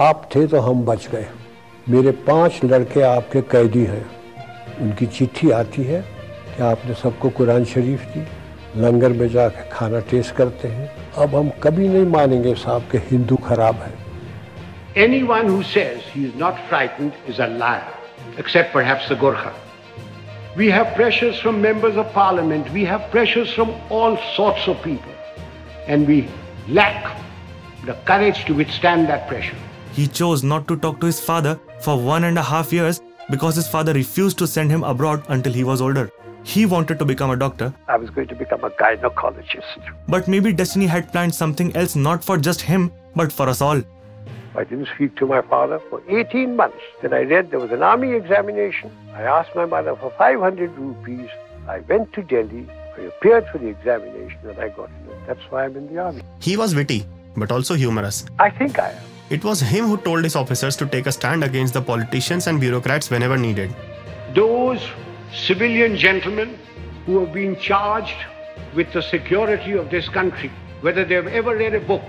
आप थे तो हम बच गए मेरे पाँच लड़के आपके कैदी हैं उनकी चिट्ठी आती है कि आपने सबको कुरान शरीफ दी लंगर में जाकर खाना टेस्ट करते हैं अब हम कभी नहीं मानेंगे साहब के हिंदू खराब है Anyone who says he is not frightened is a liar, except perhaps the Gorkha. We have pressures from members of parliament, we have pressures from all sorts of people, and we lack the courage to withstand that pressure. He chose not to talk to his father for one and a half years because his father refused to send him abroad until he was older. He wanted to become a doctor, I was going to become a gynecologist. but maybe destiny had planned something else not for just him, but for us all. I didn't speak to my father for 18 months. Then I read there was an army examination. I asked my mother for 500 rupees. I went to Delhi. I appeared for the examination and I got in. That's why I'm in the army. He was witty, but also humorous. I think I am. It was him who told his officers to take a stand against the politicians and bureaucrats whenever needed. Those civilian gentlemen who have been charged with the security of this country, whether they have ever read a book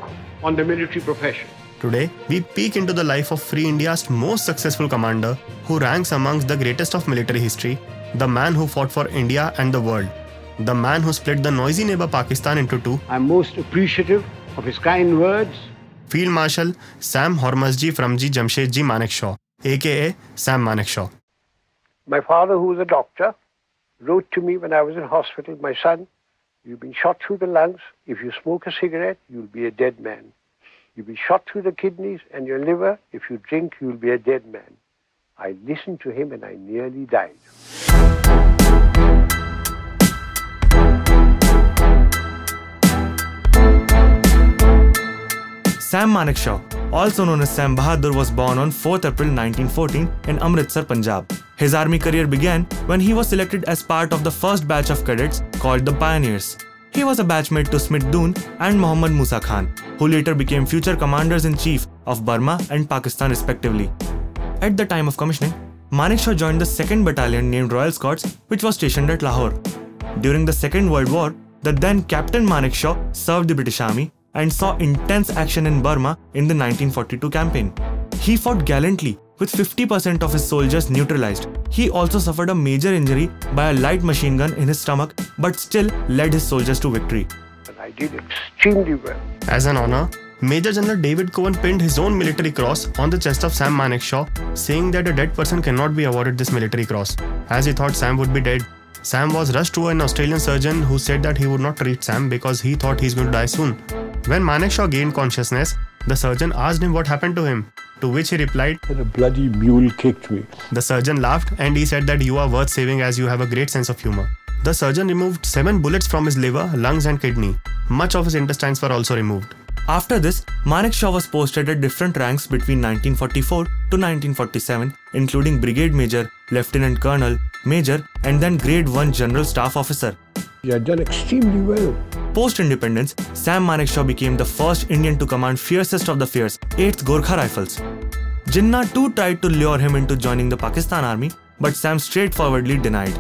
on the military profession, Today, we peek into the life of Free India's most successful commander, who ranks amongst the greatest of military history, the man who fought for India and the world, the man who split the noisy neighbor Pakistan into two, I'm most appreciative of his kind words. Field Marshal Sam Hormuzji Framji Jamshedji Manekshaw, aka Sam Manekshaw. My father, who was a doctor, wrote to me when I was in hospital, my son, you've been shot through the lungs. If you smoke a cigarette, you'll be a dead man. You'll be shot through the kidneys and your liver. If you drink, you'll be a dead man. I listened to him and I nearly died. Sam Manekshaw, also known as Sam Bahadur, was born on 4th April 1914 in Amritsar, Punjab. His army career began when he was selected as part of the first batch of cadets called the Pioneers. He was a batchmate to Smith Dun and Muhammad Musa Khan, who later became future commanders in chief of Burma and Pakistan, respectively. At the time of commissioning, Manekshaw joined the 2nd Battalion named Royal Scots, which was stationed at Lahore. During the Second World War, the then Captain Manekshaw served the British Army and saw intense action in Burma in the 1942 campaign. He fought gallantly with 50% of his soldiers neutralized. He also suffered a major injury by a light machine gun in his stomach but still led his soldiers to victory. And I did extremely well. As an honor, Major General David Cowan pinned his own military cross on the chest of Sam Manekshaw, saying that a dead person cannot be awarded this military cross, as he thought Sam would be dead. Sam was rushed to an Australian surgeon who said that he would not treat Sam because he thought he's going to die soon. When Manekshaw gained consciousness, the surgeon asked him what happened to him, to which he replied, And a bloody mule kicked me. The surgeon laughed and he said that you are worth saving as you have a great sense of humor. The surgeon removed seven bullets from his liver, lungs, and kidney. Much of his intestines were also removed. After this, Manekshaw was posted at different ranks between 1944 to 1947, including Brigade Major, Lieutenant Colonel, Major, and then Grade 1 General Staff Officer. He had done extremely well. Post independence, Sam Manekshaw became the first Indian to command fiercest of the fierce, 8th Gorkha Rifles. Jinnah too tried to lure him into joining the Pakistan army, but Sam straightforwardly denied.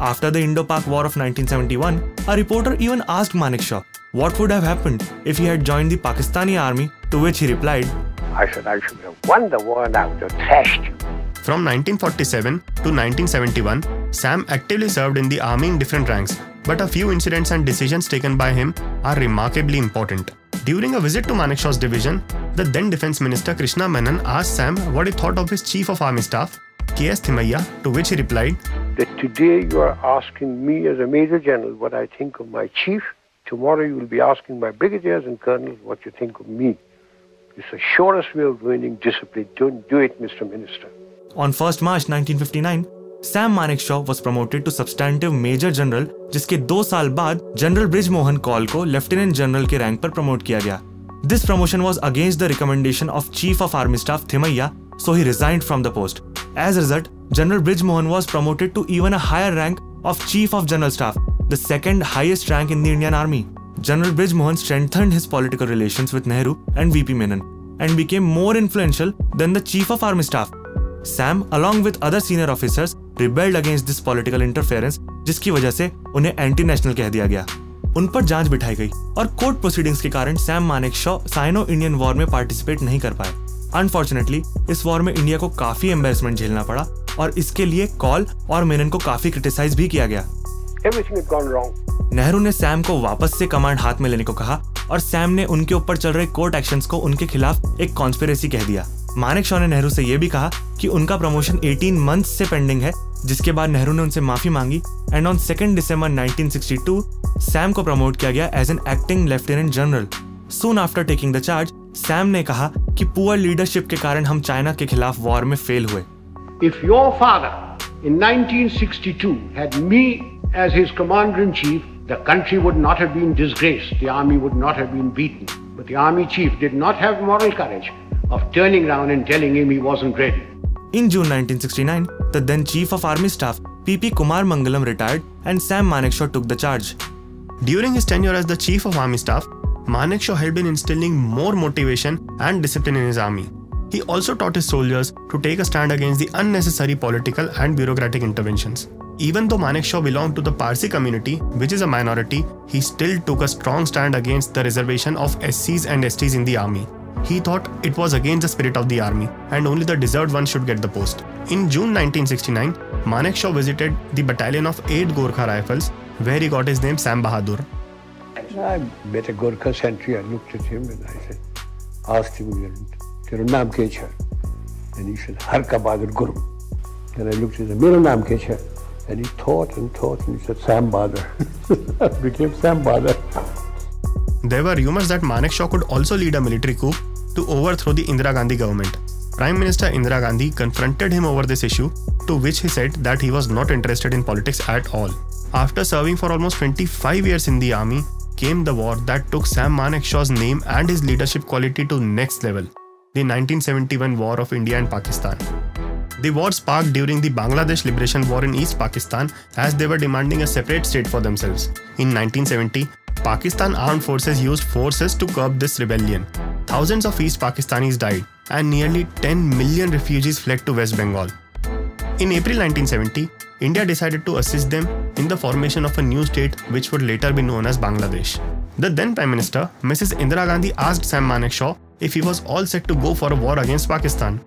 After the Indo Pak War of 1971, a reporter even asked Manekshaw what would have happened if he had joined the Pakistani army, to which he replied, I said I should have won the war and I would have thrashed you. From 1947 to 1971, Sam actively served in the army in different ranks, but a few incidents and decisions taken by him are remarkably important. During a visit to Manekshaw's division, the then Defense Minister Krishna Menon asked Sam what he thought of his Chief of Army Staff, K.S. Thimayya, to which he replied, That today you are asking me as a Major General what I think of my Chief. Tomorrow you will be asking my Brigadiers and Colonels what you think of me. It's the surest way of ruining discipline. Don't do it, Mr. Minister. On 1st March 1959, Sam Manekshaw was promoted to substantive major general जिसके दो साल बाद general Brij Mohan Kaul को lieutenant general के rank पर promote किया गया this promotion was against the recommendation of chief of army staff Thimayya so he resigned from the post. As a result, General Brij Mohan was promoted to even a higher rank of Chief of General Staff, the second highest rank in the Indian Army. General Brij Mohan strengthened his political relations with Nehru and VP Menon and became more influential than the Chief of Army Staff. Sam, along with other senior officers, rebelled against this political interference, जिसकी वजह से उन्हें anti national कह दिया गया। उन पर जाँच बिठाई गई और कोर्ट प्रोसीडिंग्स के कारण Sam Manekshaw Sino Indian war में पार्टिसिपेट नहीं कर पाए। अनफॉर्चुनेटली इस वॉर में इंडिया को काफ़ी एम्बेसमेंट झेलना पड़ा और इसके लिए कॉल और मेनन को काफ़ी क्रिटिसाइज भी किया गया. नेहरू ने सैम को वापस से कमांड हाथ में लेने को कहा और सैम ने उनके ऊपर चल रहे कोर्ट एक्शंस को उनके खिलाफ एक कॉन्स्पिरेसी कह दिया। मानिक शॉ ने नेहरू से यह भी कहा कि उनका प्रमोशन 18 मंथ्स से पेंडिंग है जिसके बाद नेहरू ने उनसे माफ़ी मांगी एंड ऑन 2 दिसंबर 1962 सैम को प्रमोट किया गया as an acting lieutenant general soon after taking the charge Sam ने कहा कि पुअर लीडरशिप के कारण हम चाइना के खिलाफ वॉर में फेल हुए If your father in 1962 had me as his commander in chief, the country would not have been disgraced. The army would not have been beaten. But the army chief did not have moral courage of turning around and telling him he wasn't ready. In June 1969, the then Chief of Army Staff, P.P. Kumar Mangalam retired and Sam Manekshaw took the charge. During his tenure as the Chief of Army Staff, Manekshaw had been instilling more motivation and discipline in his army. He also taught his soldiers to take a stand against the unnecessary political and bureaucratic interventions. Even though Manekshaw belonged to the Parsi community, which is a minority, he still took a strong stand against the reservation of SCs and STs in the army. He thought it was against the spirit of the army and only the deserved one should get the post. In June 1969, Manekshaw visited the battalion of 8 Gorkha Rifles where he got his name Sam Bahadur. I met a Gorkha sentry, I looked at him and I said, asked him, Tera naam kya hai? And he said, Har ka Bahadur Guru. Then I looked at him, Mera naam kya? And he thought and thought and he said, Sam Bahadur. became Sam Bahadur. There were rumors that Manekshaw could also lead a military coup to overthrow the Indira Gandhi government. Prime Minister Indira Gandhi confronted him over this issue, to which he said that he was not interested in politics at all. After serving for almost 25 years in the army, came the war that took Sam Manekshaw's name and his leadership quality to next level, the 1971 War of India and Pakistan. The war sparked during the Bangladesh Liberation War in East Pakistan as they were demanding a separate state for themselves. In 1970, Pakistan armed forces used forces to curb this rebellion. Thousands of East Pakistanis died, and nearly 10 million refugees fled to West Bengal. In April 1970, India decided to assist them in the formation of a new state which would later be known as Bangladesh. The then Prime Minister, Mrs. Indira Gandhi, asked Sam Manekshaw if he was all set to go for a war against Pakistan.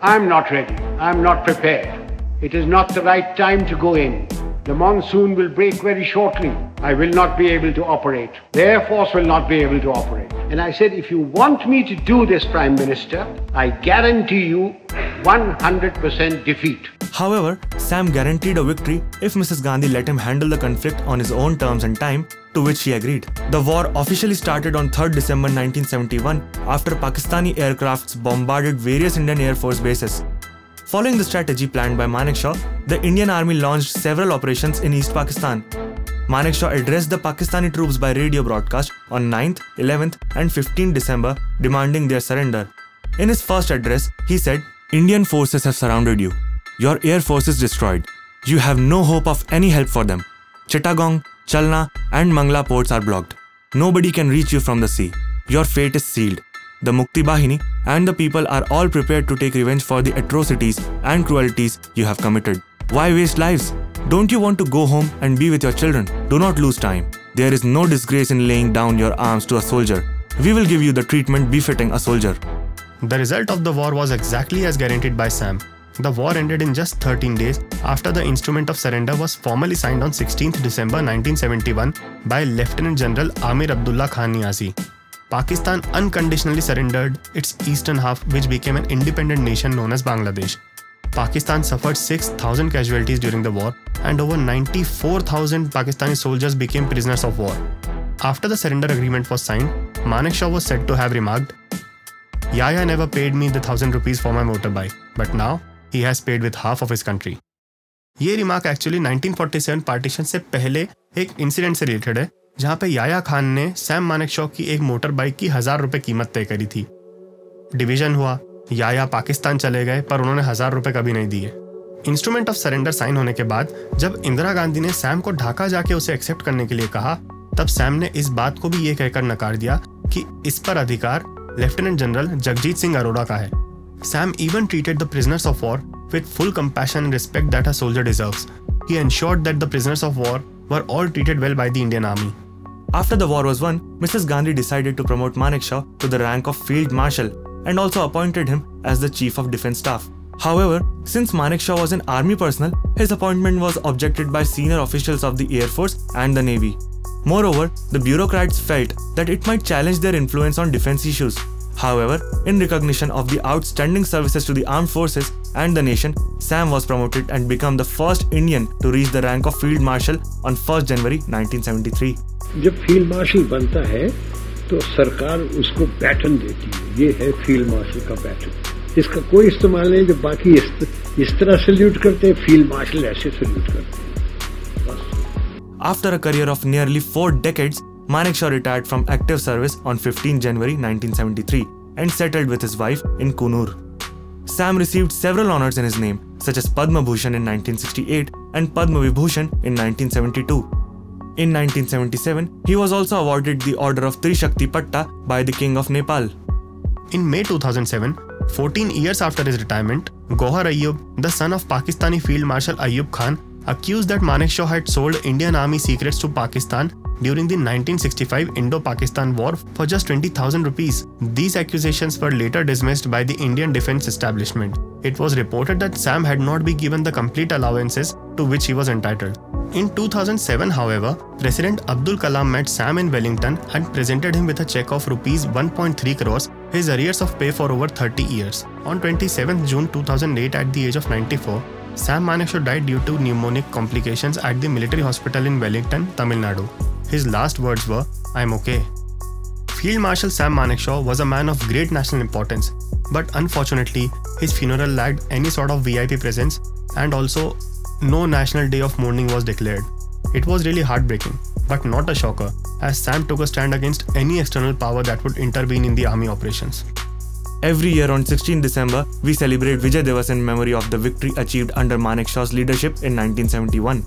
I'm not ready. I'm not prepared. It is not the right time to go in. The monsoon will break very shortly. I will not be able to operate. The Air Force will not be able to operate. And I said, if you want me to do this, Prime Minister, I guarantee you 100% defeat. However, Sam guaranteed a victory if Mrs. Gandhi let him handle the conflict on his own terms and time, to which he agreed. The war officially started on 3rd December 1971 after Pakistani aircrafts bombarded various Indian Air Force bases. Following the strategy planned by Manekshaw, the Indian Army launched several operations in East Pakistan. Manekshaw addressed the Pakistani troops by radio broadcast on 9th, 11th, and 15th December, demanding their surrender. In his first address, he said, Indian forces have surrounded you. Your air force is destroyed. You have no hope of any help for them. Chittagong, Chalna, and Mangla ports are blocked. Nobody can reach you from the sea. Your fate is sealed. The Mukti Bahini and the people are all prepared to take revenge for the atrocities and cruelties you have committed. Why waste lives? Don't you want to go home and be with your children? Do not lose time. There is no disgrace in laying down your arms to a soldier. We will give you the treatment befitting a soldier. The result of the war was exactly as guaranteed by Sam. The war ended in just 13 days after the instrument of surrender was formally signed on 16th December 1971 by Lieutenant General Amir Abdullah Khan Niazi. Pakistan unconditionally surrendered its eastern half, which became an independent nation known as Bangladesh. Pakistan suffered 6,000 casualties during the war, and over 94,000 Pakistani soldiers became prisoners of war. After the surrender agreement was signed, Manekshaw was said to have remarked, Yahya never paid me the thousand rupees for my motorbike, but now he has paid with half of his country. ये remark actually 1947 partition से पहले एक incident से related है जहाँ पे याया खान ने Sam Manekshaw की एक मोटर बाइक की हज़ार रुपए कीमत तय करी थी डिवीज़न हुआ, याया पाकिस्तान चले गए, पर उन्होंने हज़ार रुपए कभी नहीं दिए इंस्ट्रूमेंट ऑफ़ सरेंडर साइन होने के बाद, जब इंदिरा गांधी ने सैम को ढाका जाके उसे एक्सेप्ट करने के लिए कहा, तब सैम ने इस बात को भी ये कहकर नकार दिया कि इस पर अधिकार लेफ्टिनेंट जनरल जगजीत सिंह अरोड़ा का है Sam even treated the prisoners of war with full compassion and respect that a soldier deserves. He ensured that the prisoners of war were all treated well by the Indian army. After the war was won, Mrs. Gandhi decided to promote Manekshaw to the rank of Field Marshal and also appointed him as the Chief of Defense Staff. However, since Manekshaw was an army personnel, his appointment was objected by senior officials of the Air Force and the Navy. Moreover, the bureaucrats felt that it might challenge their influence on defense issues. However, in recognition of the outstanding services to the armed forces and the nation, Sam was promoted and became the first Indian to reach the rank of Field Marshal on 1st January 1973. जब field marshal बनता है तो सरकार उसको pattern देती है ये है फील्ड मार्शल का पैटर्न इसका कोई इस्तेमाल नहीं जब बाकी इस, इस तरह सल्यूट करते हैं फील्ड मार्शल ऐसे सल्यूट करते हैं बस After a career of nearly four decades, Manekshaw retired from active service on 15 January 1973 and settled with his wife in Coonoor. Sam received several honors in his name, such as Padma Bhushan in 1968 and Padma Vibhushan in 1972. In 1977, he was also awarded the Order of Trishakti Patta by the King of Nepal. In May 2007, 14 years after his retirement, Gohar Ayub, the son of Pakistani Field Marshal Ayub Khan, accused that Manekshaw had sold Indian army secrets to Pakistan during the 1965 Indo-Pakistan War for just 20,000 rupees. These accusations were later dismissed by the Indian defense establishment. It was reported that Sam had not been given the complete allowances to which he was entitled. In 2007, however, President Abdul Kalam met Sam in Wellington and presented him with a check of rupees 1.3 crores, his arrears of pay for over 30 years. On 27 June 2008, at the age of 94, Sam Manekshaw died due to pneumonic complications at the military hospital in Wellington, Tamil Nadu. His last words were, I'm okay. Field Marshal Sam Manekshaw was a man of great national importance, but unfortunately, his funeral lacked any sort of VIP presence and also no national day of mourning was declared. It was really heartbreaking, but not a shocker, as Sam took a stand against any external power that would intervene in the army operations. Every year on 16 December, we celebrate Vijay Divas in memory of the victory achieved under Manekshaw's leadership in 1971.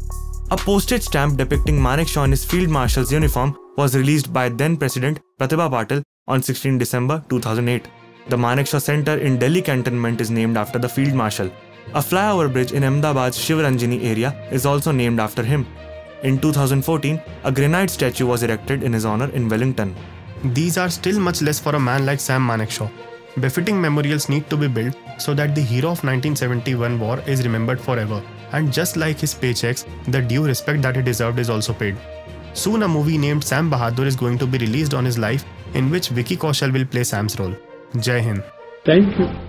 A postage stamp depicting Manekshaw in his field marshal's uniform was released by then President Pratibha Patil on 16 December 2008. The Manekshaw Center in Delhi cantonment is named after the field marshal. A flyover bridge in Ahmedabad's Shivaranjani area is also named after him. In 2014, a granite statue was erected in his honor in Wellington. These are still much less for a man like Sam Manekshaw. Befitting memorials need to be built so that the hero of 1971 war is remembered forever and just like his paychecks, the due respect that he deserved is also paid. Soon a movie named Sam Bahadur is going to be released on his life in which Vicky Kaushal will play Sam's role. Jai Hind. Thank you.